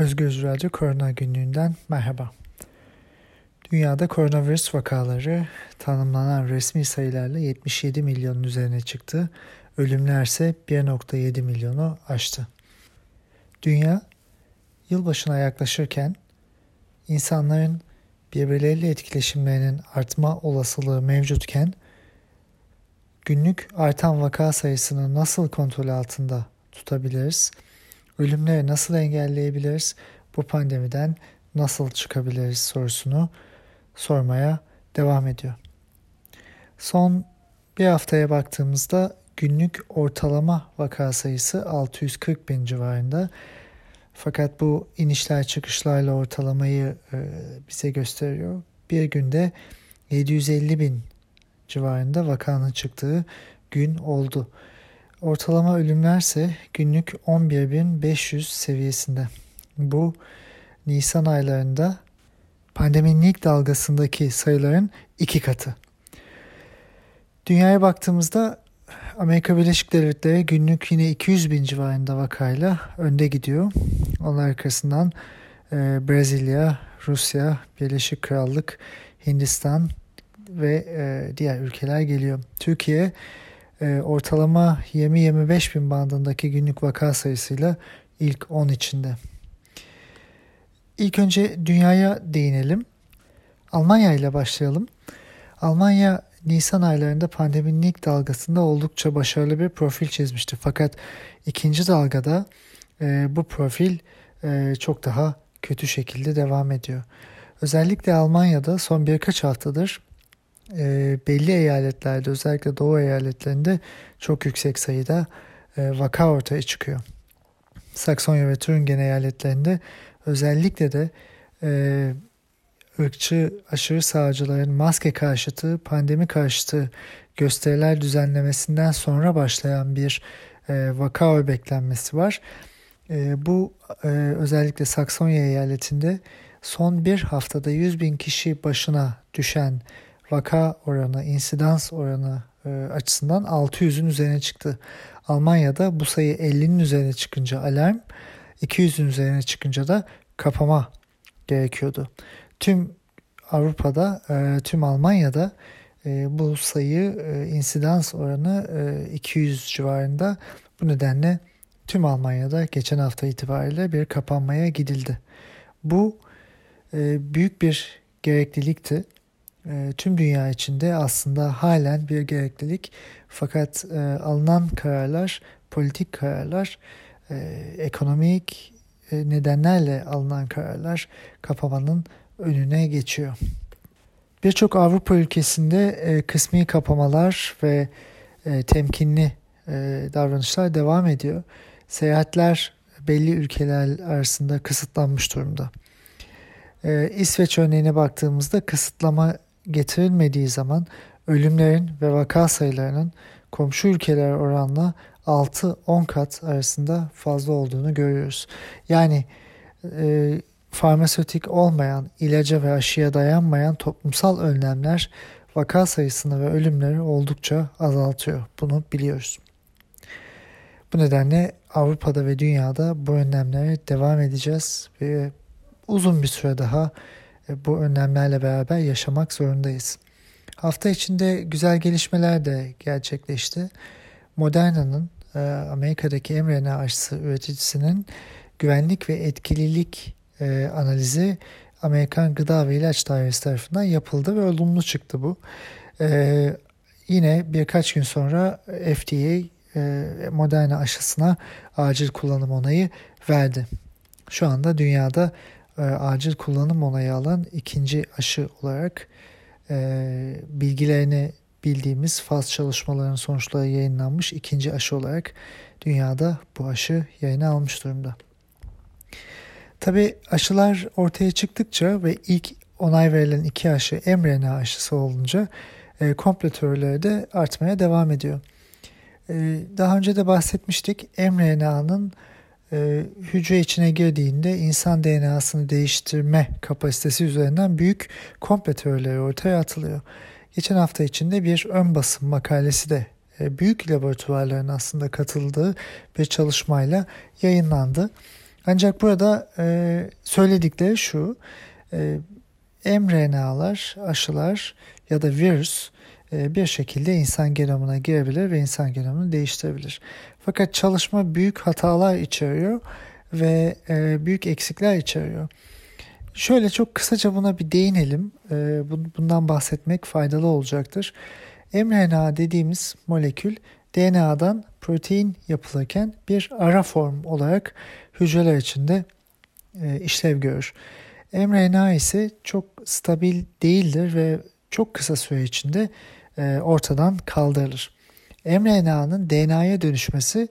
Özgür Radyo Korona Günlüğü'nden merhaba. Dünyada koronavirüs vakaları tanımlanan resmi sayılarla 77 milyonun üzerine çıktı. Ölümler ise 1.7 milyonu aştı. Dünya yılbaşına yaklaşırken insanların birbirleriyle etkileşimlerinin artma olasılığı mevcutken günlük artan vaka sayısını nasıl kontrol altında tutabiliriz? Ölümleri nasıl engelleyebiliriz? Bu pandemiden nasıl çıkabiliriz sorusunu sormaya devam ediyor. Son bir haftaya baktığımızda günlük ortalama vaka sayısı 640 bin civarında. Fakat bu inişler çıkışlarla ortalamayı e, bize gösteriyor. Bir günde 750 bin civarında vakanın çıktığı gün oldu. Ortalama ölümlerse günlük 11.500 seviyesinde. Bu Nisan aylarında pandeminin ilk dalgasındaki sayıların iki katı. Dünyaya baktığımızda Amerika Birleşik Devletleri günlük yine 200 bin civarında vakayla önde gidiyor. Onlar arkasından e, Brezilya, Rusya, Birleşik Krallık, Hindistan ve e, diğer ülkeler geliyor. Türkiye e, ortalama 20-25 bin bandındaki günlük vaka sayısıyla ilk 10 içinde. İlk önce dünyaya değinelim. Almanya ile başlayalım. Almanya Nisan aylarında pandeminin ilk dalgasında oldukça başarılı bir profil çizmişti. Fakat ikinci dalgada e, bu profil e, çok daha kötü şekilde devam ediyor. Özellikle Almanya'da son birkaç haftadır e, belli eyaletlerde özellikle doğu eyaletlerinde çok yüksek sayıda e, vaka ortaya çıkıyor. Saksonya ve Thüringen eyaletlerinde özellikle de e, ırkçı aşırı sağcıların maske karşıtı, pandemi karşıtı gösteriler düzenlemesinden sonra başlayan bir e, vaka beklenmesi var. E, bu e, özellikle Saksonya eyaletinde son bir haftada 100 bin kişi başına düşen vaka oranı, insidans oranı e, açısından 600'ün üzerine çıktı. Almanya'da bu sayı 50'nin üzerine çıkınca alarm, 200'ün üzerine çıkınca da kapama gerekiyordu. Tüm Avrupa'da, e, tüm Almanya'da e, bu sayı insidans oranı e, 200 civarında. Bu nedenle tüm Almanya'da geçen hafta itibariyle bir kapanmaya gidildi. Bu büyük bir gereklilikti. E, tüm dünya içinde aslında halen bir gereklilik. Fakat e, alınan kararlar, politik kararlar, e, ekonomik e, nedenlerle alınan kararlar kapamanın önüne geçiyor. Birçok Avrupa ülkesinde kısmi kapamalar ve temkinli davranışlar devam ediyor. Seyahatler belli ülkeler arasında kısıtlanmış durumda. E, İsveç örneğine baktığımızda kısıtlama getirilmediği zaman ölümlerin ve vaka sayılarının komşu ülkeler oranla 6-10 kat arasında fazla olduğunu görüyoruz. Yani e, farmasötik olmayan, ilaca ve aşıya dayanmayan toplumsal önlemler vaka sayısını ve ölümleri oldukça azaltıyor. Bunu biliyoruz. Bu nedenle Avrupa'da ve dünyada bu önlemlere devam edeceğiz ve uzun bir süre daha bu önlemlerle beraber yaşamak zorundayız. Hafta içinde güzel gelişmeler de gerçekleşti. Moderna'nın e, Amerika'daki mRNA aşısı üreticisinin güvenlik ve etkililik e, analizi Amerikan Gıda ve İlaç Dairesi tarafından yapıldı ve olumlu çıktı bu. Yine birkaç gün sonra FDA Moderna aşısına acil kullanım onayı verdi. Şu anda dünyada e, acil kullanım onayı alan ikinci aşı olarak e, bilgilerini bildiğimiz faz çalışmalarının sonuçları yayınlanmış ikinci aşı olarak dünyada bu aşı yayına almış durumda. Tabi aşılar ortaya çıktıkça ve ilk onay verilen iki aşı mRNA aşısı olunca e, komplo teorileri de artmaya devam ediyor. E, daha önce de bahsetmiştik mRNA'nın e, hücre içine girdiğinde insan DNA'sını değiştirme kapasitesi üzerinden büyük komple teorileri ortaya atılıyor. Geçen hafta içinde bir ön basım makalesi de e, büyük laboratuvarların aslında katıldığı bir çalışmayla yayınlandı. Ancak burada e, söyledikleri şu, e, mRNA'lar, aşılar ya da virüs e, bir şekilde insan genomuna girebilir ve insan genomunu değiştirebilir. Fakat çalışma büyük hatalar içeriyor ve e, büyük eksikler içeriyor. Şöyle çok kısaca buna bir değinelim. E, bundan bahsetmek faydalı olacaktır. mRNA dediğimiz molekül DNA'dan protein yapılırken bir ara form olarak hücreler içinde işlev görür. mRNA ise çok stabil değildir ve çok kısa süre içinde ortadan kaldırılır mRNA'nın DNA'ya dönüşmesi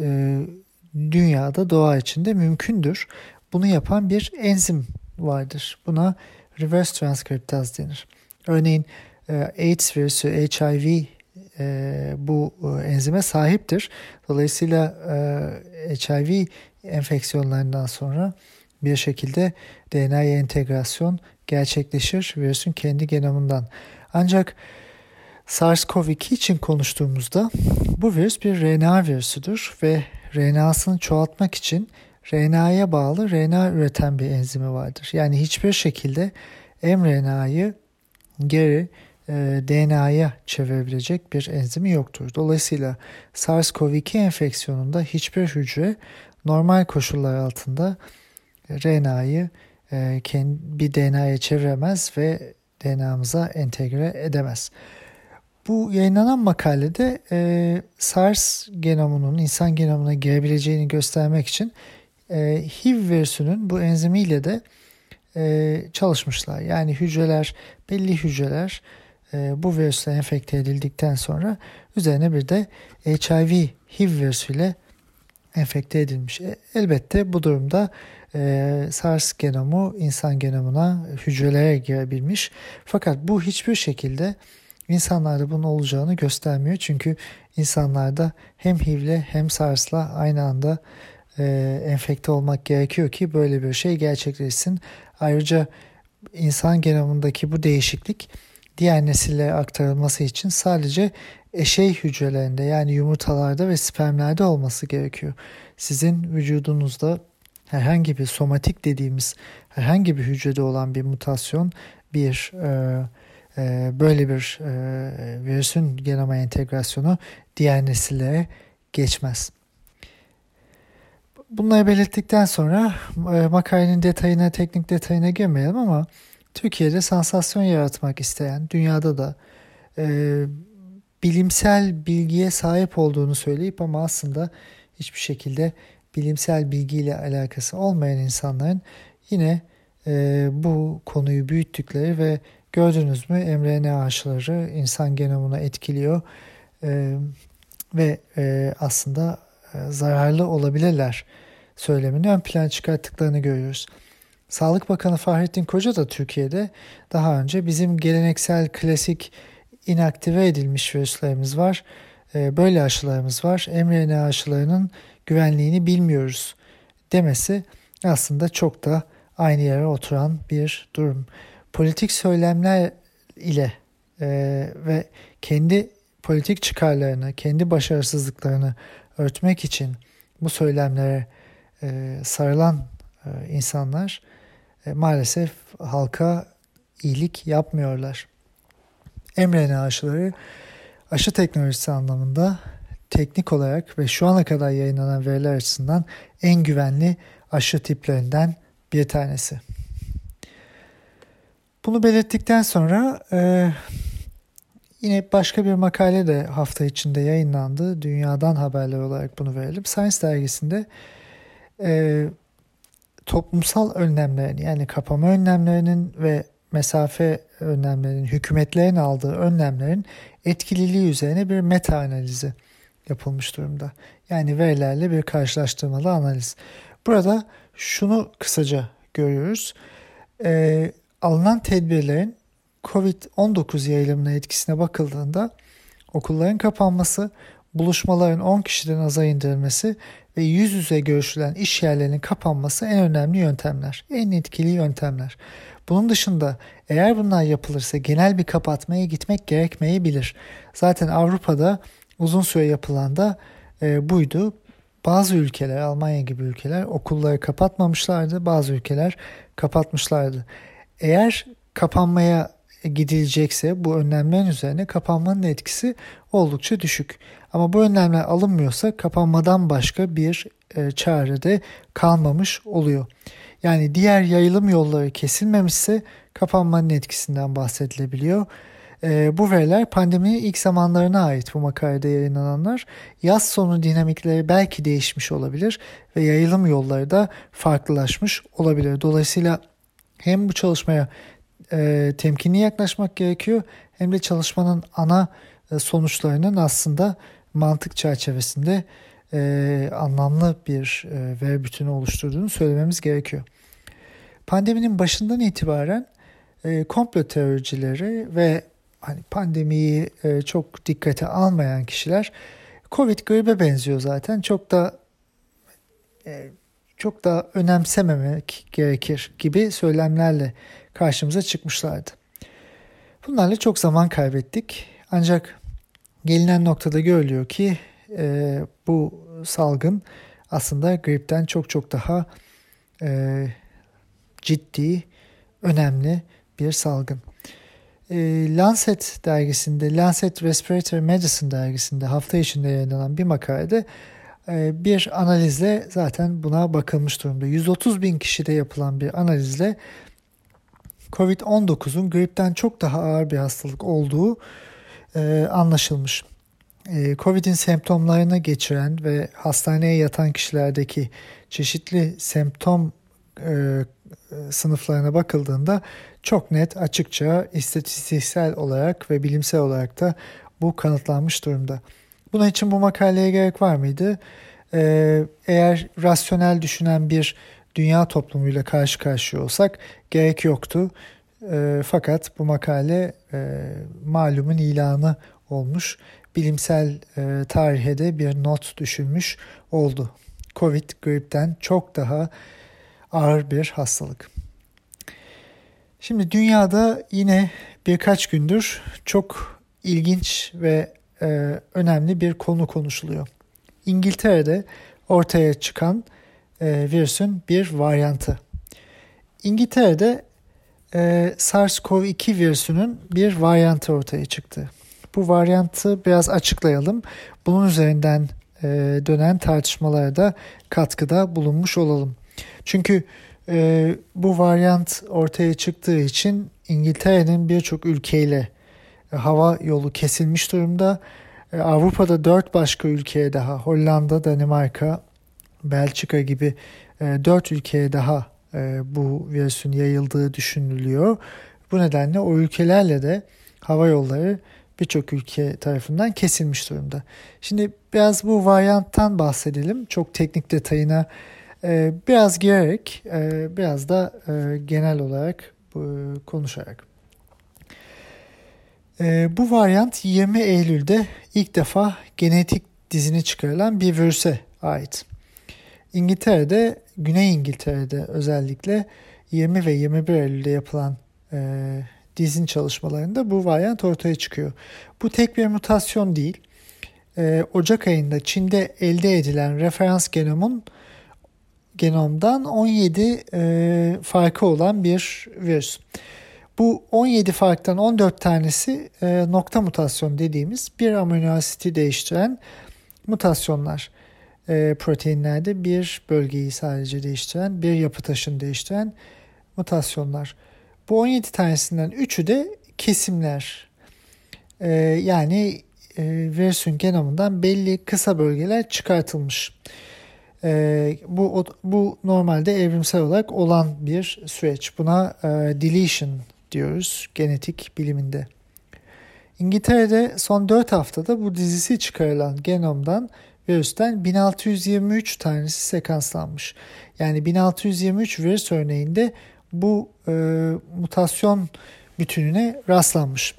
e, dünyada doğa içinde mümkündür. Bunu yapan bir enzim vardır. Buna reverse transcriptaz denir. Örneğin e, AIDS virüsü, HIV e, bu e, enzime sahiptir. Dolayısıyla e, HIV enfeksiyonlarından sonra bir şekilde DNA'ya entegrasyon gerçekleşir virüsün kendi genomundan. Ancak SARS-CoV-2 için konuştuğumuzda bu virüs bir RNA virüsüdür ve RNA'sını çoğaltmak için RNA'ya bağlı RNA üreten bir enzimi vardır. Yani hiçbir şekilde mRNA'yı geri e, DNA'ya çevirebilecek bir enzimi yoktur. Dolayısıyla SARS-CoV-2 enfeksiyonunda hiçbir hücre normal koşullar altında RNA'yı e, bir DNA'ya çeviremez ve DNA'mıza entegre edemez. Bu yayınlanan makalede e, SARS genomunun insan genomuna girebileceğini göstermek için e, HIV virüsünün bu enzimiyle de e, çalışmışlar. Yani hücreler, belli hücreler e, bu virüsle enfekte edildikten sonra üzerine bir de HIV HIV virüsüyle enfekte edilmiş. E, elbette bu durumda e, SARS genomu insan genomuna hücrelere girebilmiş. Fakat bu hiçbir şekilde İnsanlarda bunun olacağını göstermiyor. Çünkü insanlarda hem HIV'le hem SARS'la aynı anda e, enfekte olmak gerekiyor ki böyle bir şey gerçekleşsin. Ayrıca insan genomundaki bu değişiklik diğer nesillere aktarılması için sadece eşey hücrelerinde yani yumurtalarda ve spermlerde olması gerekiyor. Sizin vücudunuzda herhangi bir somatik dediğimiz herhangi bir hücrede olan bir mutasyon bir e, böyle bir e, virüsün genoma entegrasyonu diğer nesillere geçmez. Bunları belirttikten sonra e, makalenin detayına, teknik detayına girmeyelim ama Türkiye'de sansasyon yaratmak isteyen, dünyada da e, bilimsel bilgiye sahip olduğunu söyleyip ama aslında hiçbir şekilde bilimsel bilgiyle alakası olmayan insanların yine e, bu konuyu büyüttükleri ve Gördünüz mü mRNA aşıları insan genomunu etkiliyor e, ve e, aslında e, zararlı olabilirler söylemini ön plan çıkarttıklarını görüyoruz. Sağlık Bakanı Fahrettin Koca da Türkiye'de daha önce bizim geleneksel klasik inaktive edilmiş virüslerimiz var. E, böyle aşılarımız var. mRNA aşılarının güvenliğini bilmiyoruz demesi aslında çok da aynı yere oturan bir durum politik söylemler ile e, ve kendi politik çıkarlarını, kendi başarısızlıklarını örtmek için bu söylemlere e, sarılan e, insanlar e, maalesef halka iyilik yapmıyorlar. mRNA aşıları aşı teknolojisi anlamında teknik olarak ve şu ana kadar yayınlanan veriler açısından en güvenli aşı tiplerinden bir tanesi. Bunu belirttikten sonra e, yine başka bir makale de hafta içinde yayınlandı. Dünyadan haberler olarak bunu verelim. Science dergisinde e, toplumsal önlemlerin yani kapama önlemlerinin ve mesafe önlemlerinin, hükümetlerin aldığı önlemlerin etkililiği üzerine bir meta analizi yapılmış durumda. Yani verilerle bir karşılaştırmalı analiz. Burada şunu kısaca görüyoruz. Ee, alınan tedbirlerin COVID-19 yayılımına etkisine bakıldığında okulların kapanması, buluşmaların 10 kişiden aza indirilmesi ve yüz yüze görüşülen iş yerlerinin kapanması en önemli yöntemler, en etkili yöntemler. Bunun dışında eğer bunlar yapılırsa genel bir kapatmaya gitmek gerekmeyebilir. Zaten Avrupa'da uzun süre yapılan da e, buydu. bazı ülkeler, Almanya gibi ülkeler okulları kapatmamışlardı. Bazı ülkeler kapatmışlardı. Eğer kapanmaya gidilecekse bu önlemlerin üzerine kapanmanın etkisi oldukça düşük. Ama bu önlemler alınmıyorsa kapanmadan başka bir e, çare de kalmamış oluyor. Yani diğer yayılım yolları kesilmemişse kapanmanın etkisinden bahsedilebiliyor. E, bu veriler pandeminin ilk zamanlarına ait bu makalede yayınlananlar. Yaz sonu dinamikleri belki değişmiş olabilir ve yayılım yolları da farklılaşmış olabilir. Dolayısıyla hem bu çalışmaya e, temkinli yaklaşmak gerekiyor hem de çalışmanın ana e, sonuçlarının aslında mantık çerçevesinde e, anlamlı bir e, veri bütünü oluşturduğunu söylememiz gerekiyor. Pandeminin başından itibaren e, komplo teoricileri ve hani pandemiyi e, çok dikkate almayan kişiler Covid gribe benziyor zaten. Çok da e, çok da önemsememek gerekir gibi söylemlerle karşımıza çıkmışlardı. Bunlarla çok zaman kaybettik. Ancak gelinen noktada görülüyor ki e, bu salgın aslında gripten çok çok daha e, ciddi, önemli bir salgın. E, Lancet dergisinde, Lancet Respiratory Medicine dergisinde hafta içinde yayınlanan bir makalede bir analizle zaten buna bakılmış durumda. 130 bin kişide yapılan bir analizle COVID-19'un gripten çok daha ağır bir hastalık olduğu e, anlaşılmış. E, COVID'in semptomlarını geçiren ve hastaneye yatan kişilerdeki çeşitli semptom e, sınıflarına bakıldığında çok net açıkça istatistiksel olarak ve bilimsel olarak da bu kanıtlanmış durumda. Bunun için bu makaleye gerek var mıydı? Ee, eğer rasyonel düşünen bir dünya toplumuyla karşı karşıya olsak gerek yoktu. E, fakat bu makale e, malumun ilanı olmuş. Bilimsel e, tarihe de bir not düşülmüş oldu. Covid gripten çok daha ağır bir hastalık. Şimdi dünyada yine birkaç gündür çok ilginç ve e, önemli bir konu konuşuluyor. İngiltere'de ortaya çıkan e, virüsün bir varyantı. İngiltere'de e, SARS-CoV-2 virüsünün bir varyantı ortaya çıktı. Bu varyantı biraz açıklayalım. Bunun üzerinden e, dönen tartışmalara da katkıda bulunmuş olalım. Çünkü e, bu varyant ortaya çıktığı için İngiltere'nin birçok ülkeyle hava yolu kesilmiş durumda. E, Avrupa'da dört başka ülkeye daha Hollanda, Danimarka, Belçika gibi e, dört ülkeye daha e, bu virüsün yayıldığı düşünülüyor. Bu nedenle o ülkelerle de hava yolları birçok ülke tarafından kesilmiş durumda. Şimdi biraz bu varyanttan bahsedelim. Çok teknik detayına e, biraz girerek e, biraz da e, genel olarak e, konuşarak. E, bu varyant 20 Eylül'de ilk defa genetik dizini çıkarılan bir virüse ait. İngiltere'de, Güney İngiltere'de özellikle 20 ve 21 Eylül'de yapılan e, dizin çalışmalarında bu varyant ortaya çıkıyor. Bu tek bir mutasyon değil. E, Ocak ayında Çin'de elde edilen referans genomun genomdan 17 e, farkı olan bir virüs. Bu 17 farktan 14 tanesi e, nokta mutasyon dediğimiz bir amino asiti değiştiren mutasyonlar e, proteinlerde bir bölgeyi sadece değiştiren, bir yapı taşını değiştiren mutasyonlar. Bu 17 tanesinden 3'ü de kesimler. E, yani e, virüsün genomundan belli kısa bölgeler çıkartılmış. E, bu bu normalde evrimsel olarak olan bir süreç. Buna e, deletion diyoruz genetik biliminde. İngiltere'de son 4 haftada bu dizisi çıkarılan genomdan virüsten 1623 tanesi sekanslanmış. Yani 1623 virüs örneğinde bu e, mutasyon bütününe rastlanmış.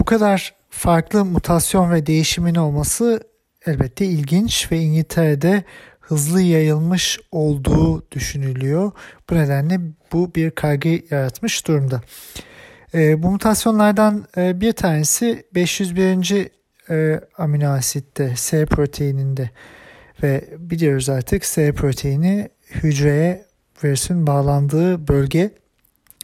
Bu kadar farklı mutasyon ve değişimin olması elbette ilginç ve İngiltere'de hızlı yayılmış olduğu düşünülüyor. Bu nedenle bu bir kaygı yaratmış durumda. E, bu mutasyonlardan e, bir tanesi 501 e, amino asitte, S proteininde Ve biliyoruz artık S proteini hücreye virüsün bağlandığı bölge.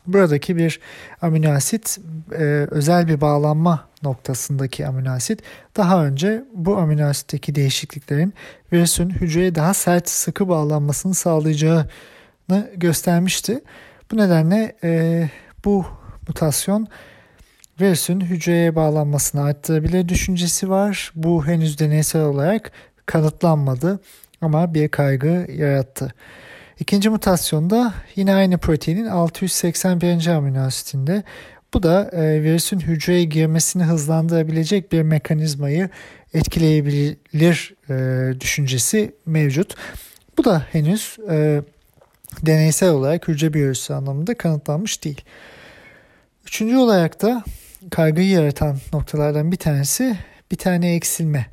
Buradaki bir amino asit e, özel bir bağlanma noktasındaki amino asit daha önce bu amino asitteki değişikliklerin virüsün hücreye daha sert sıkı bağlanmasını sağlayacağını göstermişti. Bu nedenle e, bu mutasyon virüsün hücreye bağlanmasını arttırabilir düşüncesi var. Bu henüz deneysel olarak kanıtlanmadı ama bir kaygı yarattı. İkinci mutasyonda yine aynı proteinin 681. amino asitinde. Bu da e, virüsün hücreye girmesini hızlandırabilecek bir mekanizmayı etkileyebilir e, düşüncesi mevcut. Bu da henüz e, deneysel olarak hücre biyolojisi anlamında kanıtlanmış değil. Üçüncü olarak da kaygıyı yaratan noktalardan bir tanesi bir tane eksilme.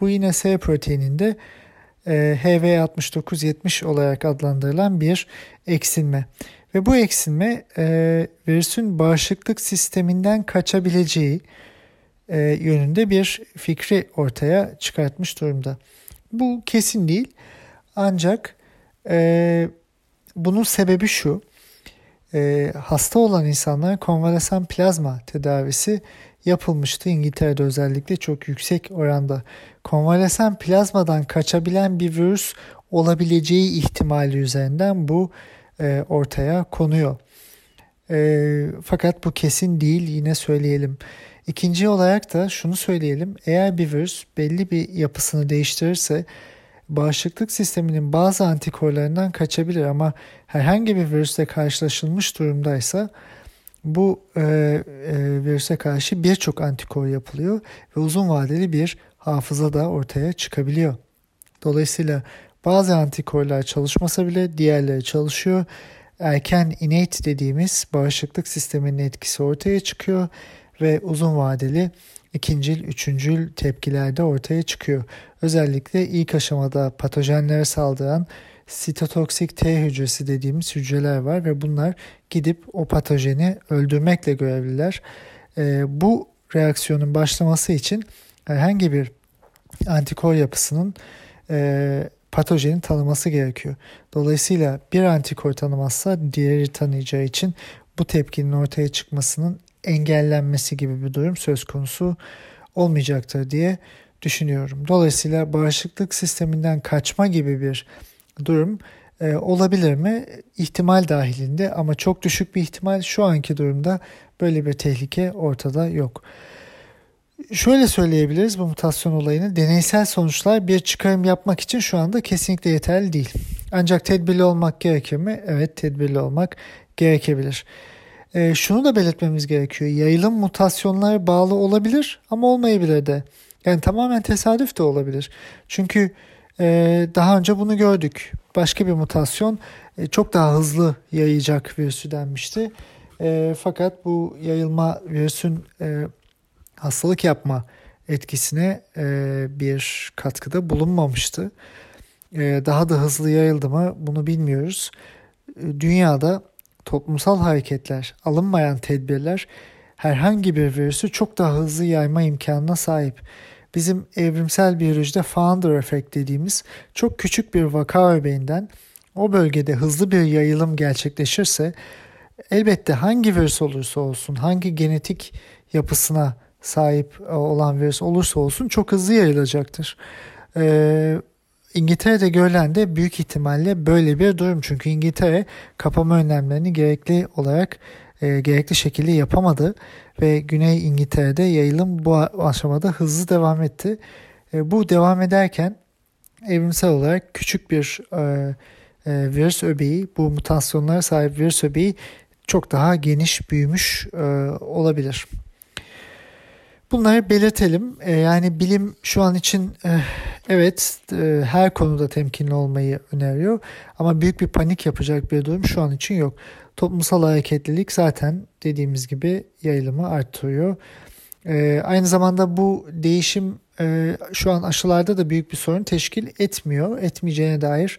Bu yine S proteininde e, HV6970 olarak adlandırılan bir eksilme. Ve bu eksilme e, virüsün bağışıklık sisteminden kaçabileceği e, yönünde bir fikri ortaya çıkartmış durumda. Bu kesin değil ancak e, bunun sebebi şu. E, hasta olan insanlara konvalesan plazma tedavisi yapılmıştı. İngiltere'de özellikle çok yüksek oranda konvalesan plazmadan kaçabilen bir virüs olabileceği ihtimali üzerinden bu e, ortaya konuyor. E, fakat bu kesin değil yine söyleyelim. İkinci olarak da şunu söyleyelim. Eğer bir virüs belli bir yapısını değiştirirse bağışıklık sisteminin bazı antikorlarından kaçabilir ama herhangi bir virüsle karşılaşılmış durumdaysa bu e, e, virüse karşı birçok antikor yapılıyor ve uzun vadeli bir hafıza da ortaya çıkabiliyor. Dolayısıyla bazı antikorlar çalışmasa bile diğerleri çalışıyor. Erken innate dediğimiz bağışıklık sisteminin etkisi ortaya çıkıyor ve uzun vadeli ikincil, üçüncül tepkilerde ortaya çıkıyor. Özellikle ilk aşamada patojenlere saldıran sitotoksik T hücresi dediğimiz hücreler var ve bunlar gidip o patojeni öldürmekle görevliler. E, bu reaksiyonun başlaması için herhangi bir antikor yapısının e, patojenin tanıması gerekiyor. Dolayısıyla bir antikor tanımazsa diğeri tanıyacağı için bu tepkinin ortaya çıkmasının engellenmesi gibi bir durum söz konusu olmayacaktır diye düşünüyorum. Dolayısıyla bağışıklık sisteminden kaçma gibi bir durum e, olabilir mi? İhtimal dahilinde ama çok düşük bir ihtimal şu anki durumda böyle bir tehlike ortada yok. Şöyle söyleyebiliriz bu mutasyon olayını deneysel sonuçlar bir çıkarım yapmak için şu anda kesinlikle yeterli değil. Ancak tedbirli olmak gerekir mi? Evet tedbirli olmak gerekebilir. E, şunu da belirtmemiz gerekiyor. Yayılım mutasyonlara bağlı olabilir ama olmayabilir de. Yani tamamen tesadüf de olabilir. Çünkü e, daha önce bunu gördük. Başka bir mutasyon e, çok daha hızlı yayacak virüsü denmişti. E, fakat bu yayılma virüsün e, hastalık yapma etkisine e, bir katkıda bulunmamıştı. E, daha da hızlı yayıldı mı bunu bilmiyoruz. E, dünyada toplumsal hareketler, alınmayan tedbirler herhangi bir virüsü çok daha hızlı yayma imkanına sahip. Bizim evrimsel biyolojide founder effect dediğimiz çok küçük bir vaka öbeğinden o bölgede hızlı bir yayılım gerçekleşirse elbette hangi virüs olursa olsun, hangi genetik yapısına sahip olan virüs olursa olsun çok hızlı yayılacaktır. Ee, İngiltere'de görülen de büyük ihtimalle böyle bir durum. Çünkü İngiltere kapama önlemlerini gerekli olarak e, gerekli şekilde yapamadı ve Güney İngiltere'de yayılım bu aşamada hızlı devam etti. E, bu devam ederken evrimsel olarak küçük bir e, e, virüs öbeği, bu mutasyonlara sahip virüs öbeği çok daha geniş büyümüş e, olabilir. Bunları belirtelim. E, yani bilim şu an için e, evet e, her konuda temkinli olmayı öneriyor. Ama büyük bir panik yapacak bir durum şu an için yok. Toplumsal hareketlilik zaten dediğimiz gibi yayılımı arttırıyor. Aynı zamanda bu değişim şu an aşılarda da büyük bir sorun teşkil etmiyor. Etmeyeceğine dair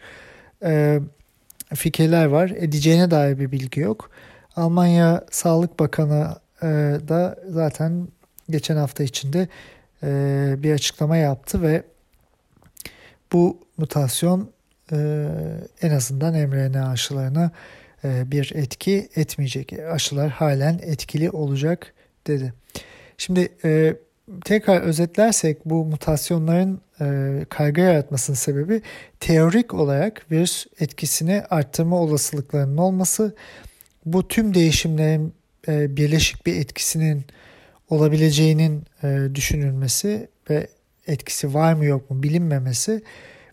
fikirler var. Edeceğine dair bir bilgi yok. Almanya Sağlık Bakanı da zaten geçen hafta içinde e, bir açıklama yaptı ve bu mutasyon e, en azından mRNA aşılarına e, bir etki etmeyecek. Aşılar halen etkili olacak dedi. Şimdi e, tekrar özetlersek bu mutasyonların e, kaygı yaratmasının sebebi teorik olarak virüs etkisini arttırma olasılıklarının olması. Bu tüm değişimlerin e, birleşik bir etkisinin olabileceğinin e, düşünülmesi ve etkisi var mı yok mu bilinmemesi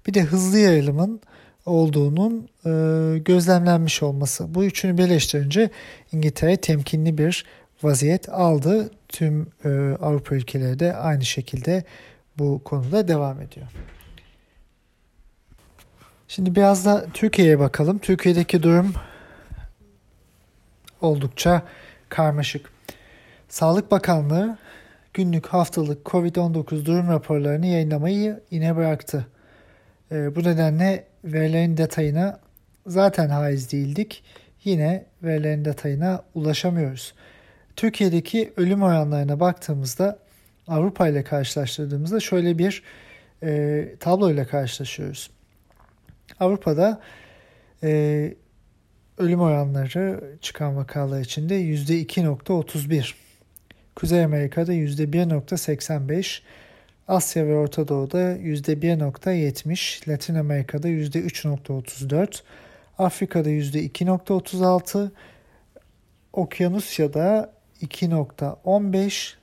bir de hızlı yayılımın olduğunun e, gözlemlenmiş olması. Bu üçünü birleştirince İngiltere temkinli bir vaziyet aldı. Tüm e, Avrupa ülkeleri de aynı şekilde bu konuda devam ediyor. Şimdi biraz da Türkiye'ye bakalım. Türkiye'deki durum oldukça karmaşık. Sağlık Bakanlığı günlük haftalık COVID-19 durum raporlarını yayınlamayı yine bıraktı. E, bu nedenle verilerin detayına zaten haiz değildik. Yine verilerin detayına ulaşamıyoruz. Türkiye'deki ölüm oranlarına baktığımızda Avrupa ile karşılaştırdığımızda şöyle bir e, tablo ile karşılaşıyoruz. Avrupa'da e, ölüm oranları çıkan vakalar içinde %2.31. Kuzey Amerika'da %1.85, Asya ve Orta Doğu'da %1.70, Latin Amerika'da %3.34, Afrika'da %2.36, Okyanusya'da 2.15,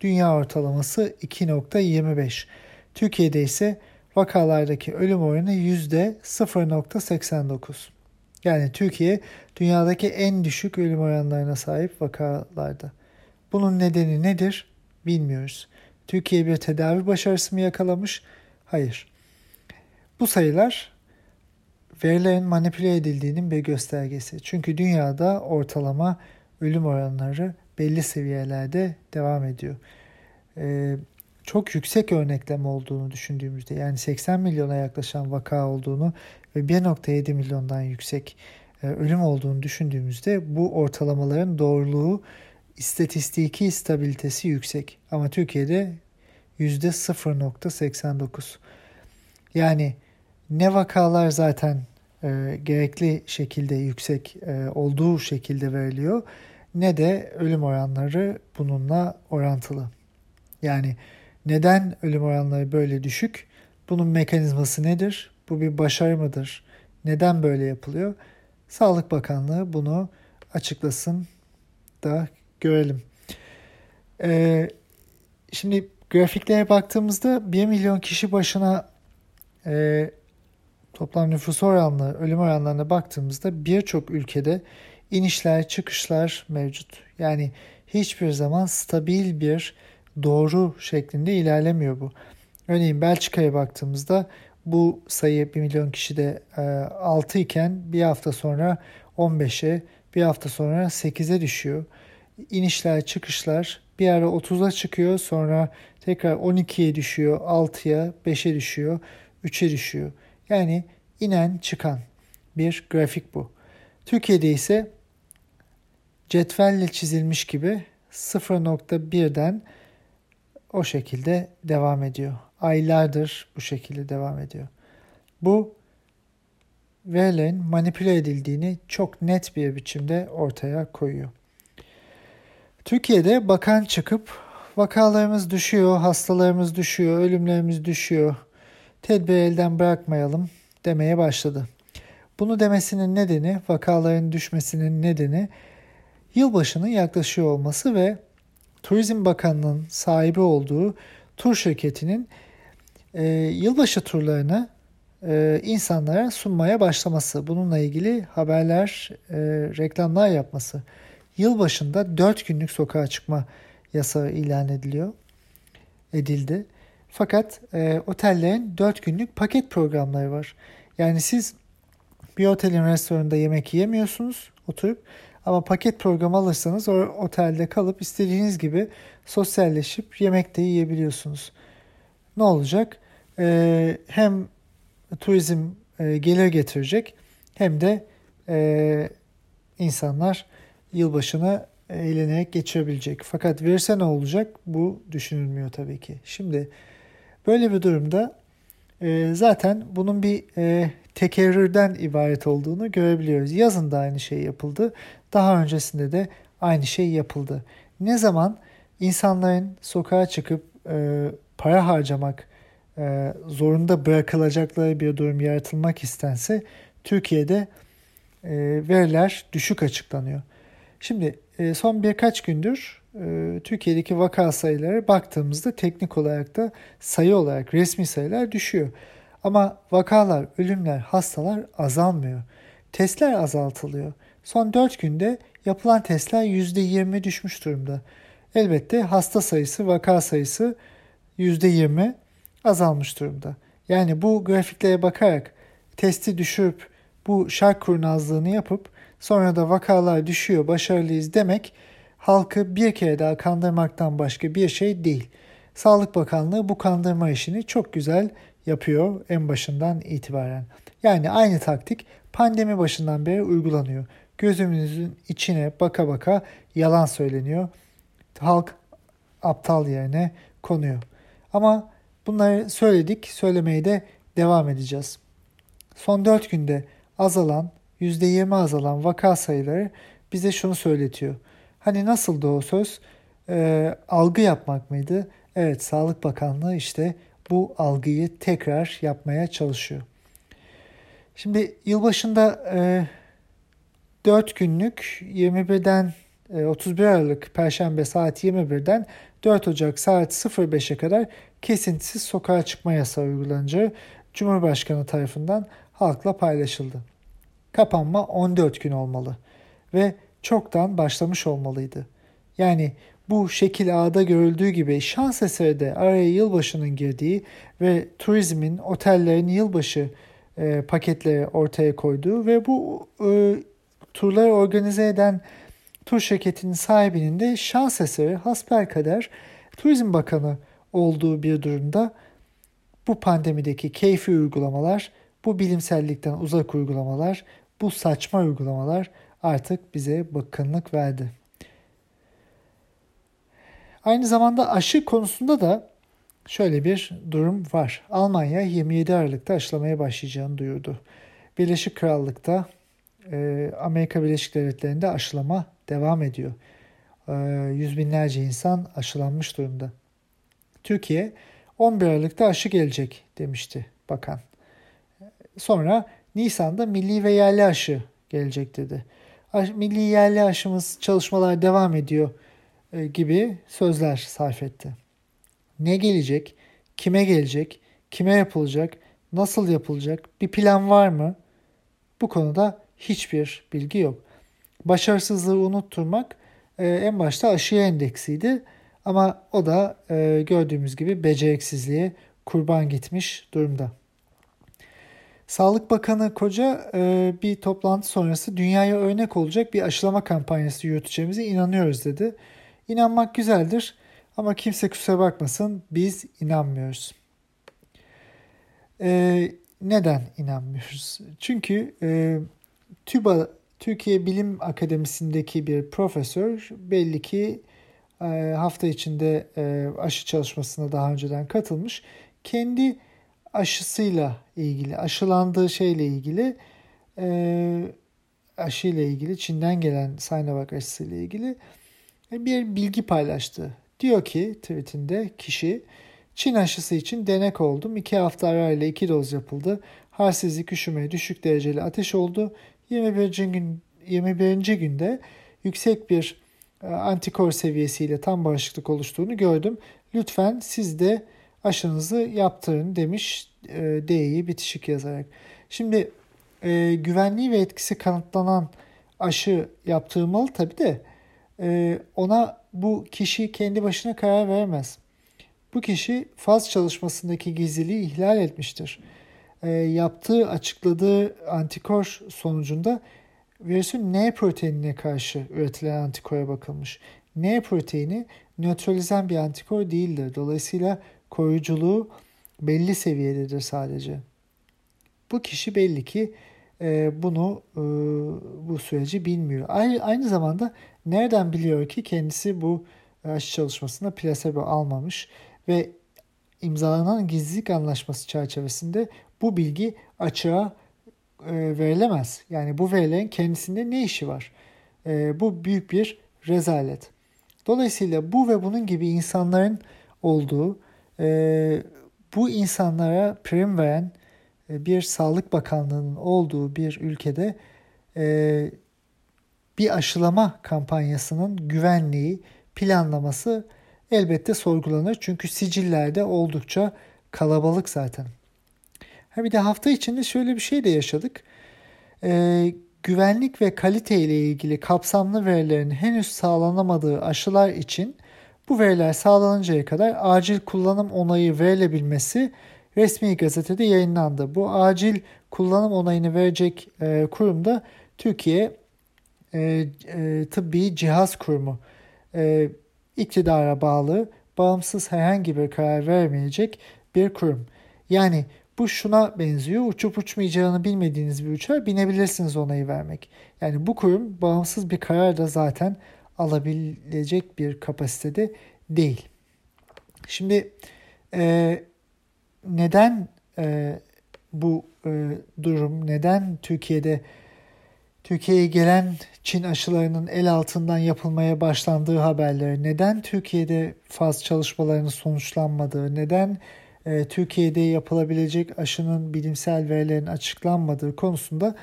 dünya ortalaması 2.25. Türkiye'de ise vakalardaki ölüm oranı %0.89. Yani Türkiye dünyadaki en düşük ölüm oranlarına sahip vakalarda. Bunun nedeni nedir? Bilmiyoruz. Türkiye bir tedavi başarısı mı yakalamış? Hayır. Bu sayılar verilerin manipüle edildiğinin bir göstergesi. Çünkü dünyada ortalama ölüm oranları belli seviyelerde devam ediyor. Ee, çok yüksek örnekleme olduğunu düşündüğümüzde yani 80 milyona yaklaşan vaka olduğunu ve 1.7 milyondan yüksek e, ölüm olduğunu düşündüğümüzde bu ortalamaların doğruluğu istatistiki stabilitesi yüksek. Ama Türkiye'de %0.89. Yani ne vakalar zaten e, gerekli şekilde yüksek e, olduğu şekilde veriliyor ne de ölüm oranları bununla orantılı. Yani neden ölüm oranları böyle düşük? Bunun mekanizması nedir? Bu bir başarı mıdır? Neden böyle yapılıyor? Sağlık Bakanlığı bunu açıklasın da görelim. Ee, şimdi grafiklere baktığımızda 1 milyon kişi başına e, toplam nüfus oranlı ölüm oranlarına baktığımızda birçok ülkede inişler çıkışlar mevcut. Yani hiçbir zaman stabil bir doğru şeklinde ilerlemiyor bu. Örneğin Belçika'ya baktığımızda bu sayı 1 milyon kişide 6 e, iken bir hafta sonra 15'e bir hafta sonra 8'e düşüyor. İnişler çıkışlar bir ara 30'a çıkıyor sonra tekrar 12'ye düşüyor 6'ya 5'e düşüyor 3'e düşüyor. Yani inen çıkan bir grafik bu. Türkiye'de ise cetvelle çizilmiş gibi 0.1'den o şekilde devam ediyor. Aylardır bu şekilde devam ediyor. Bu verilerin manipüle edildiğini çok net bir biçimde ortaya koyuyor. Türkiye'de bakan çıkıp vakalarımız düşüyor, hastalarımız düşüyor, ölümlerimiz düşüyor. Tedbir elden bırakmayalım demeye başladı. Bunu demesinin nedeni, vakaların düşmesinin nedeni yılbaşının yaklaşıyor olması ve Turizm Bakanlığı'nın sahibi olduğu tur şirketinin e, yılbaşı turlarını e, insanlara sunmaya başlaması. Bununla ilgili haberler, e, reklamlar yapması. Yılbaşında 4 günlük sokağa çıkma yasağı ilan ediliyor, edildi. Fakat e, otellerin 4 günlük paket programları var. Yani siz bir otelin restoranında yemek yiyemiyorsunuz oturup ama paket program alırsanız o otelde kalıp istediğiniz gibi sosyalleşip yemek de yiyebiliyorsunuz. Ne olacak? Ee, hem turizm e, gelir getirecek hem de e, insanlar yılbaşını eğlenerek geçirebilecek. Fakat verirse ne olacak? Bu düşünülmüyor tabii ki. Şimdi böyle bir durumda e, zaten bunun bir e, tekerrürden ibaret olduğunu görebiliyoruz. Yazın da aynı şey yapıldı. Daha öncesinde de aynı şey yapıldı. Ne zaman insanların sokağa çıkıp e, para harcamak e, zorunda bırakılacakları bir durum yaratılmak istense Türkiye'de e, veriler düşük açıklanıyor. Şimdi e, son birkaç gündür e, Türkiye'deki vaka sayıları baktığımızda teknik olarak da sayı olarak resmi sayılar düşüyor. Ama vakalar, ölümler, hastalar azalmıyor. Testler azaltılıyor. Son 4 günde yapılan testler %20 düşmüş durumda. Elbette hasta sayısı, vaka sayısı %20 azalmış durumda. Yani bu grafiklere bakarak testi düşürüp bu şark kurnazlığını yapıp sonra da vakalar düşüyor başarılıyız demek halkı bir kere daha kandırmaktan başka bir şey değil. Sağlık Bakanlığı bu kandırma işini çok güzel yapıyor en başından itibaren. Yani aynı taktik pandemi başından beri uygulanıyor. Gözümüzün içine baka baka yalan söyleniyor. Halk aptal yerine konuyor. Ama bunları söyledik, söylemeye de devam edeceğiz. Son 4 günde azalan, %20 azalan vaka sayıları bize şunu söyletiyor. Hani nasıldı o söz? Ee, algı yapmak mıydı? Evet, Sağlık Bakanlığı işte bu algıyı tekrar yapmaya çalışıyor. Şimdi yılbaşında e, 4 günlük 21'den 31 e, Aralık Perşembe saat 21'den 4 Ocak saat 05'e kadar kesintisiz sokağa çıkma yasağı uygulanacağı Cumhurbaşkanı tarafından halkla paylaşıldı. Kapanma 14 gün olmalı ve çoktan başlamış olmalıydı. Yani bu şekil ağda görüldüğü gibi şans eseri de araya yılbaşının girdiği ve turizmin, otellerin yılbaşı e, paketleri ortaya koyduğu ve bu e, turları organize eden tur şirketinin sahibinin de şans eseri hasbelkader Turizm Bakanı olduğu bir durumda bu pandemideki keyfi uygulamalar, bu bilimsellikten uzak uygulamalar, bu saçma uygulamalar artık bize bakınlık verdi. Aynı zamanda aşı konusunda da şöyle bir durum var. Almanya 27 Aralık'ta aşılamaya başlayacağını duyurdu. Birleşik Krallık'ta e, Amerika Birleşik Devletleri'nde aşılama devam ediyor. E, yüz binlerce insan aşılanmış durumda. Türkiye 11 Aralık'ta aşı gelecek demişti bakan. Sonra Nisan'da milli ve yerli aşı gelecek dedi. Milli yerli aşımız çalışmalar devam ediyor e, gibi sözler sarf etti. Ne gelecek, kime gelecek, kime yapılacak, nasıl yapılacak, bir plan var mı? Bu konuda hiçbir bilgi yok. Başarısızlığı unutturmak e, en başta aşıya endeksiydi ama o da e, gördüğümüz gibi beceriksizliğe kurban gitmiş durumda. Sağlık Bakanı Koca e, bir toplantı sonrası dünyaya örnek olacak bir aşılama kampanyası yürüteceğimize inanıyoruz dedi. İnanmak güzeldir ama kimse kusura bakmasın biz inanmıyoruz. E, neden inanmıyoruz? Çünkü e, TÜBA Türkiye Bilim Akademisi'ndeki bir profesör belli ki hafta içinde aşı çalışmasına daha önceden katılmış. Kendi aşısıyla ilgili, aşılandığı şeyle ilgili e, aşıyla ilgili Çin'den gelen Sinovac aşısıyla ilgili bir bilgi paylaştı. Diyor ki tweetinde kişi Çin aşısı için denek oldum. İki hafta arayla iki doz yapıldı. Halsizlik, üşüme, düşük dereceli ateş oldu. 21. gün 21. günde yüksek bir e, antikor seviyesiyle tam bağışıklık oluştuğunu gördüm. Lütfen siz de aşınızı yaptırın demiş e, D'yi bitişik yazarak. Şimdi e, güvenliği ve etkisi kanıtlanan aşı yaptırmalı tabi de e, ona bu kişi kendi başına karar veremez. Bu kişi faz çalışmasındaki gizliliği ihlal etmiştir. E, yaptığı, açıkladığı antikor sonucunda virüsün N proteinine karşı üretilen antikora bakılmış. N proteini nötralizen bir antikor değildir. Dolayısıyla koruyuculuğu belli seviyededir sadece. Bu kişi belli ki e, bunu e, bu süreci bilmiyor. Aynı, zamanda nereden biliyor ki kendisi bu aşı çalışmasında plasebo almamış ve imzalanan gizlilik anlaşması çerçevesinde bu bilgi açığa e, verilemez. Yani bu verilerin kendisinde ne işi var? Bu büyük bir rezalet. Dolayısıyla bu ve bunun gibi insanların olduğu, e, bu insanlara prim veren e, bir Sağlık Bakanlığı'nın olduğu bir ülkede e, bir aşılama kampanyasının güvenliği, planlaması elbette sorgulanır. Çünkü sicillerde oldukça kalabalık zaten. Ha bir de hafta içinde şöyle bir şey de yaşadık. Ee, güvenlik ve kalite ile ilgili kapsamlı verilerin henüz sağlanamadığı aşılar için bu veriler sağlanıncaya kadar acil kullanım onayı verilebilmesi resmi gazetede yayınlandı. Bu acil kullanım onayını verecek e, kurum da Türkiye e, e, Tıbbi Cihaz Kurumu. E, iktidara bağlı, bağımsız herhangi bir karar vermeyecek bir kurum. Yani bu şuna benziyor. Uçup uçmayacağını bilmediğiniz bir uçağa binebilirsiniz onayı vermek. Yani bu kurum bağımsız bir karar da zaten alabilecek bir kapasitede değil. Şimdi e, neden e, bu e, durum, neden Türkiye'de Türkiye'ye gelen Çin aşılarının el altından yapılmaya başlandığı haberleri, neden Türkiye'de faz çalışmalarının sonuçlanmadığı, neden e, Türkiye'de yapılabilecek aşının bilimsel verilerin açıklanmadığı konusunda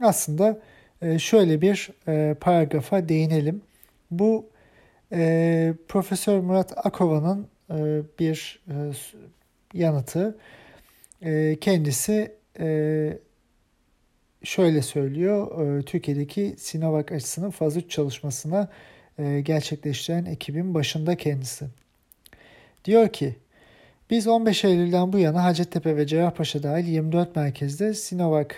aslında e, şöyle bir e, paragrafa değinelim. Bu e, Profesör Murat Akova'nın e, bir e, yanıtı. E, kendisi e, şöyle söylüyor. E, Türkiye'deki Sinovac aşısının faz 3 çalışmasına e, gerçekleştiren ekibin başında kendisi. Diyor ki biz 15 Eylül'den bu yana Hacettepe ve Cerrahpaşa dahil 24 merkezde Sinovac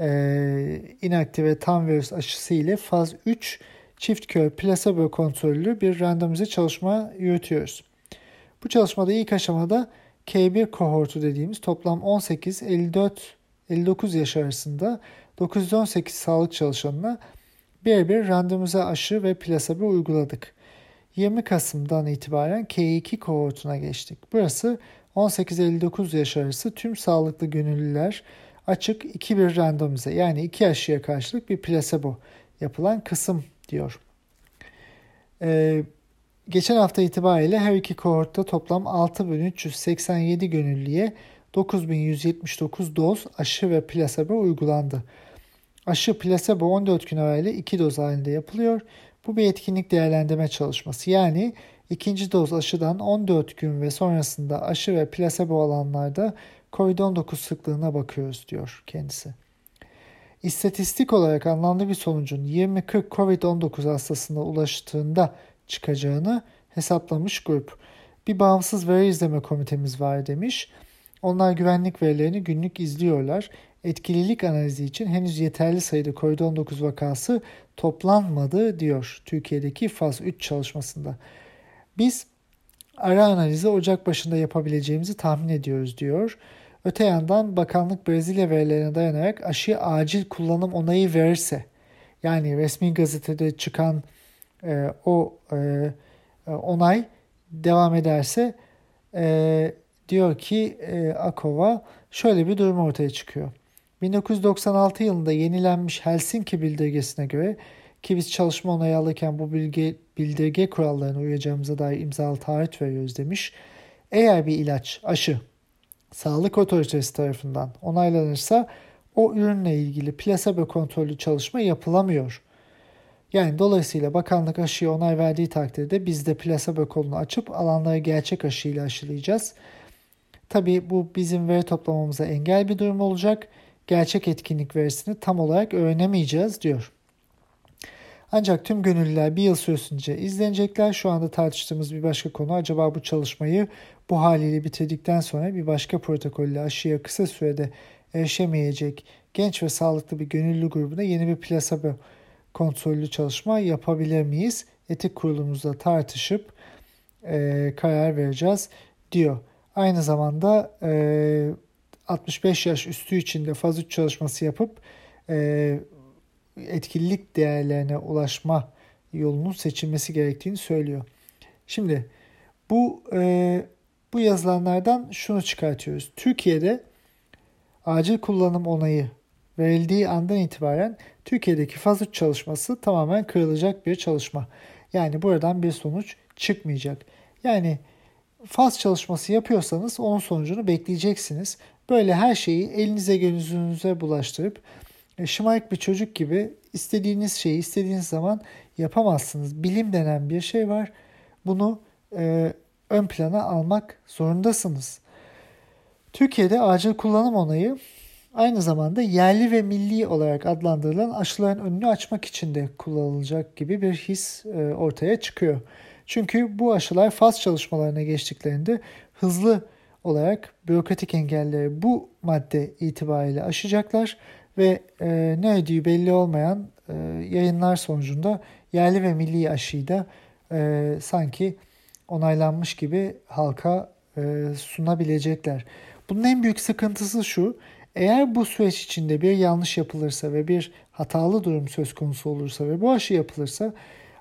e, inaktive tam virüs aşısı ile faz 3 çift kör plasebo kontrollü bir randomize çalışma yürütüyoruz. Bu çalışmada ilk aşamada K1 kohortu dediğimiz toplam 18, 54, 59 yaş arasında 918 sağlık çalışanına bir randomize aşı ve plasebo uyguladık. 20 Kasım'dan itibaren K2 kohortuna geçtik. Burası 18-59 yaş arası tüm sağlıklı gönüllüler açık 2-1 randomize yani 2 aşıya karşılık bir plasebo yapılan kısım diyor. Ee, geçen hafta itibariyle her iki kohortta toplam 6387 gönüllüye 9179 doz aşı ve plasebo uygulandı. Aşı plasebo 14 gün arayla 2 doz halinde yapılıyor. Bu bir etkinlik değerlendirme çalışması. Yani ikinci doz aşıdan 14 gün ve sonrasında aşı ve plasebo alanlarda COVID-19 sıklığına bakıyoruz diyor kendisi. İstatistik olarak anlamlı bir sonucun 20-40 COVID-19 hastasına ulaştığında çıkacağını hesaplamış grup. Bir bağımsız veri izleme komitemiz var demiş. Onlar güvenlik verilerini günlük izliyorlar. Etkililik analizi için henüz yeterli sayıda COVID-19 vakası toplanmadı diyor Türkiye'deki faz 3 çalışmasında. Biz ara analizi Ocak başında yapabileceğimizi tahmin ediyoruz diyor. Öte yandan bakanlık Brezilya verilerine dayanarak aşı acil kullanım onayı verirse yani resmi gazetede çıkan e, o e, e onay devam ederse e, diyor ki e, Akova şöyle bir durum ortaya çıkıyor. 1996 yılında yenilenmiş Helsinki bildirgesine göre ki biz çalışma onayı alırken bu bilgi, bildirge kurallarına uyacağımıza dair imzalı taahhüt veriyoruz demiş. Eğer bir ilaç, aşı sağlık otoritesi tarafından onaylanırsa o ürünle ilgili plasebo kontrollü çalışma yapılamıyor. Yani dolayısıyla bakanlık aşıya onay verdiği takdirde biz de plasebo kolunu açıp alanları gerçek aşıyla aşılayacağız. Tabi bu bizim veri toplamamıza engel bir durum olacak. Gerçek etkinlik verisini tam olarak öğrenemeyeceğiz diyor. Ancak tüm gönüllüler bir yıl süresince izlenecekler. Şu anda tartıştığımız bir başka konu acaba bu çalışmayı bu haliyle bitirdikten sonra bir başka protokolle aşıya kısa sürede erişemeyecek genç ve sağlıklı bir gönüllü grubuna yeni bir plasebo kontrollü çalışma yapabilir miyiz? Etik kurulumuzda tartışıp e, karar vereceğiz diyor. Aynı zamanda e, 65 yaş üstü için de faz 3 çalışması yapıp e, etkililik değerlerine ulaşma yolunun seçilmesi gerektiğini söylüyor. Şimdi bu e, bu yazılanlardan şunu çıkartıyoruz. Türkiye'de acil kullanım onayı verildiği andan itibaren Türkiye'deki faz 3 çalışması tamamen kırılacak bir çalışma. Yani buradan bir sonuç çıkmayacak. Yani faz çalışması yapıyorsanız onun sonucunu bekleyeceksiniz. Böyle her şeyi elinize gözünüze bulaştırıp şımarık bir çocuk gibi istediğiniz şeyi istediğiniz zaman yapamazsınız. Bilim denen bir şey var. Bunu e, ön plana almak zorundasınız. Türkiye'de acil kullanım onayı aynı zamanda yerli ve milli olarak adlandırılan aşıların önünü açmak için de kullanılacak gibi bir his e, ortaya çıkıyor. Çünkü bu aşılar faz çalışmalarına geçtiklerinde hızlı olarak bürokratik engelleri bu madde itibariyle aşacaklar ve e, ne ödüğü belli olmayan e, yayınlar sonucunda yerli ve milli aşıyı da e, sanki onaylanmış gibi halka e, sunabilecekler. Bunun en büyük sıkıntısı şu. Eğer bu süreç içinde bir yanlış yapılırsa ve bir hatalı durum söz konusu olursa ve bu aşı yapılırsa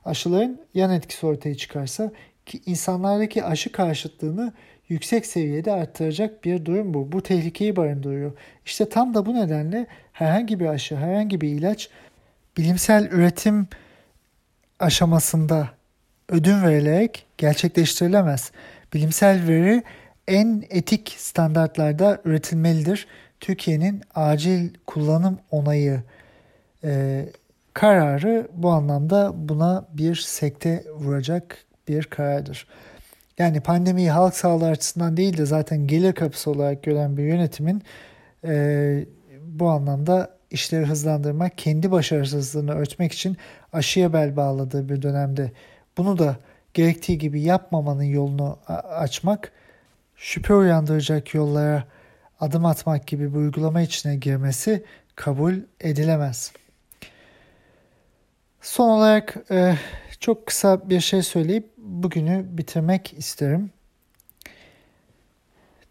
aşıların yan etkisi ortaya çıkarsa ki insanlardaki aşı karşıtlığını yüksek seviyede arttıracak bir durum bu. Bu tehlikeyi barındırıyor. İşte tam da bu nedenle herhangi bir aşı, herhangi bir ilaç bilimsel üretim aşamasında ödün verilerek gerçekleştirilemez. Bilimsel veri en etik standartlarda üretilmelidir. Türkiye'nin acil kullanım onayı e, kararı bu anlamda buna bir sekte vuracak bir karardır. Yani pandemiyi halk sağlığı açısından değil de zaten gelir kapısı olarak gören bir yönetimin e, bu anlamda işleri hızlandırmak, kendi başarısızlığını örtmek için aşıya bel bağladığı bir dönemde bunu da gerektiği gibi yapmamanın yolunu açmak, şüphe uyandıracak yollara adım atmak gibi bir uygulama içine girmesi kabul edilemez. Son olarak e, çok kısa bir şey söyleyip bugünü bitirmek isterim.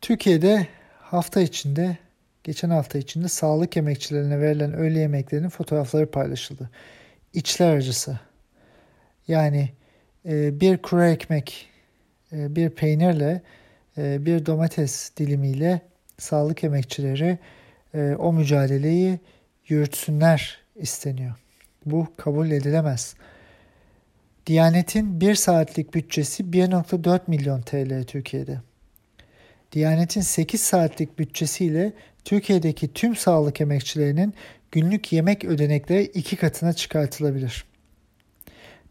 Türkiye'de hafta içinde, geçen hafta içinde sağlık emekçilerine verilen öğle yemeklerinin fotoğrafları paylaşıldı. İçler acısı. Yani e, bir kuru ekmek, e, bir peynirle, e, bir domates dilimiyle sağlık emekçileri e, o mücadeleyi yürütsünler isteniyor. Bu kabul edilemez. Diyanet'in bir saatlik bütçesi 1.4 milyon TL Türkiye'de. Diyanet'in 8 saatlik bütçesiyle Türkiye'deki tüm sağlık emekçilerinin günlük yemek ödenekleri iki katına çıkartılabilir.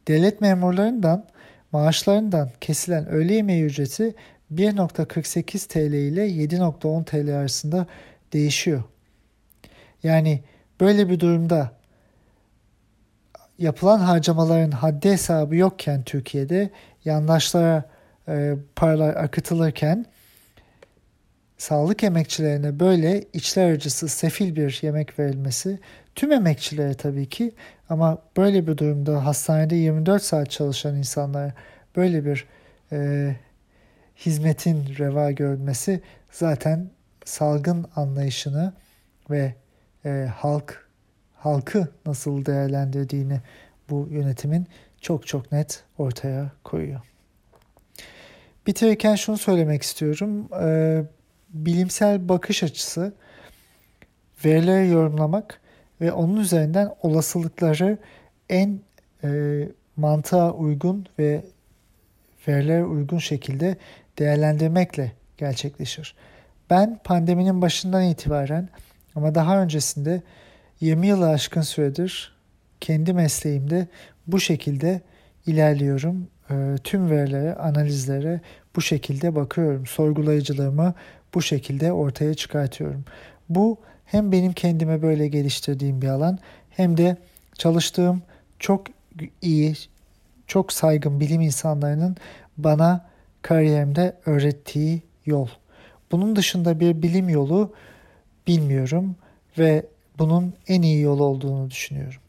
Devlet memurlarından maaşlarından kesilen öğle yemeği ücreti 1.48 TL ile 7.10 TL arasında değişiyor. Yani böyle bir durumda yapılan harcamaların haddi hesabı yokken Türkiye'de yandaşlara e, paralar akıtılırken sağlık emekçilerine böyle içler acısı sefil bir yemek verilmesi tüm emekçilere tabii ki ama böyle bir durumda hastanede 24 saat çalışan insanlara böyle bir e, hizmetin reva görmesi zaten salgın anlayışını ve e, halk halkı nasıl değerlendirdiğini bu yönetimin çok çok net ortaya koyuyor. Bitirirken şunu söylemek istiyorum. E, bilimsel bakış açısı verileri yorumlamak ve onun üzerinden olasılıkları en e, mantığa uygun ve verilere uygun şekilde değerlendirmekle gerçekleşir. Ben pandeminin başından itibaren ama daha öncesinde 20 yılı aşkın süredir kendi mesleğimde bu şekilde ilerliyorum. E, tüm verilere, analizlere bu şekilde bakıyorum. Sorgulayıcılığımı bu şekilde ortaya çıkartıyorum. Bu hem benim kendime böyle geliştirdiğim bir alan hem de çalıştığım çok iyi, çok saygın bilim insanlarının bana kariyerimde öğrettiği yol. Bunun dışında bir bilim yolu bilmiyorum ve bunun en iyi yol olduğunu düşünüyorum.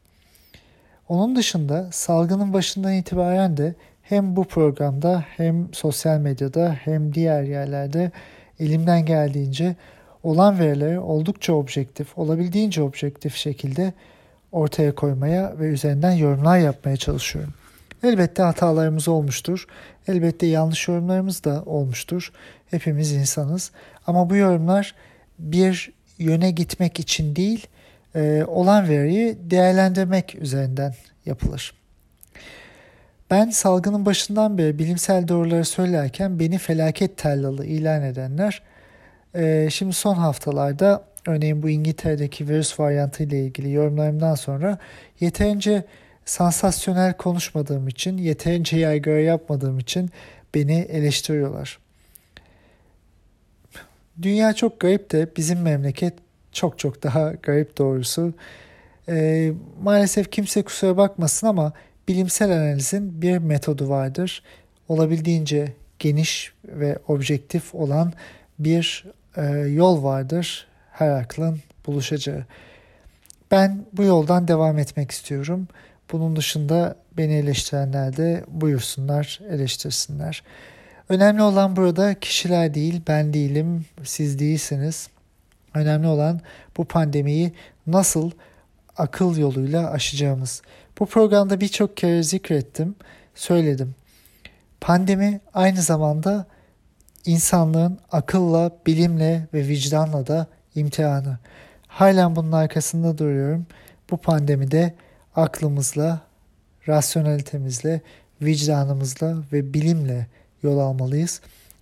Onun dışında salgının başından itibaren de hem bu programda hem sosyal medyada hem diğer yerlerde elimden geldiğince olan verileri oldukça objektif, olabildiğince objektif şekilde ortaya koymaya ve üzerinden yorumlar yapmaya çalışıyorum. Elbette hatalarımız olmuştur. Elbette yanlış yorumlarımız da olmuştur. Hepimiz insanız. Ama bu yorumlar bir yöne gitmek için değil, e, olan veriyi değerlendirmek üzerinden yapılır. Ben salgının başından beri bilimsel doğruları söylerken beni felaket tellalı ilan edenler e, şimdi son haftalarda örneğin bu İngiltere'deki virüs varyantı ile ilgili yorumlarımdan sonra yeterince sansasyonel konuşmadığım için, yeterince yaygara yapmadığım için beni eleştiriyorlar. Dünya çok garip de bizim memleket çok çok daha garip doğrusu. E, maalesef kimse kusura bakmasın ama bilimsel analizin bir metodu vardır. Olabildiğince geniş ve objektif olan bir e, yol vardır her aklın buluşacağı. Ben bu yoldan devam etmek istiyorum. Bunun dışında beni eleştirenler de buyursunlar, eleştirsinler. Önemli olan burada kişiler değil, ben değilim, siz değilsiniz. Önemli olan bu pandemiyi nasıl akıl yoluyla aşacağımız. Bu programda birçok kere zikrettim, söyledim. Pandemi aynı zamanda insanlığın akılla, bilimle ve vicdanla da imtihanı. Halen bunun arkasında duruyorum. Bu pandemide aklımızla, rasyonelitemizle, vicdanımızla ve bilimle yol almalıyız.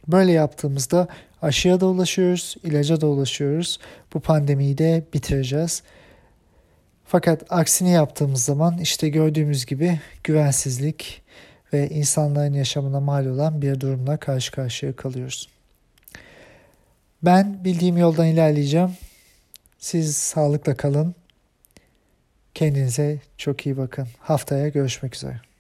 Böyle yaptığımızda aşıya da ulaşıyoruz, ilaca da ulaşıyoruz. Bu pandemiyi de bitireceğiz. Fakat aksini yaptığımız zaman işte gördüğümüz gibi güvensizlik ve insanların yaşamına mal olan bir durumla karşı karşıya kalıyoruz. Ben bildiğim yoldan ilerleyeceğim. Siz sağlıkla kalın. Kendinize çok iyi bakın. Haftaya görüşmek üzere.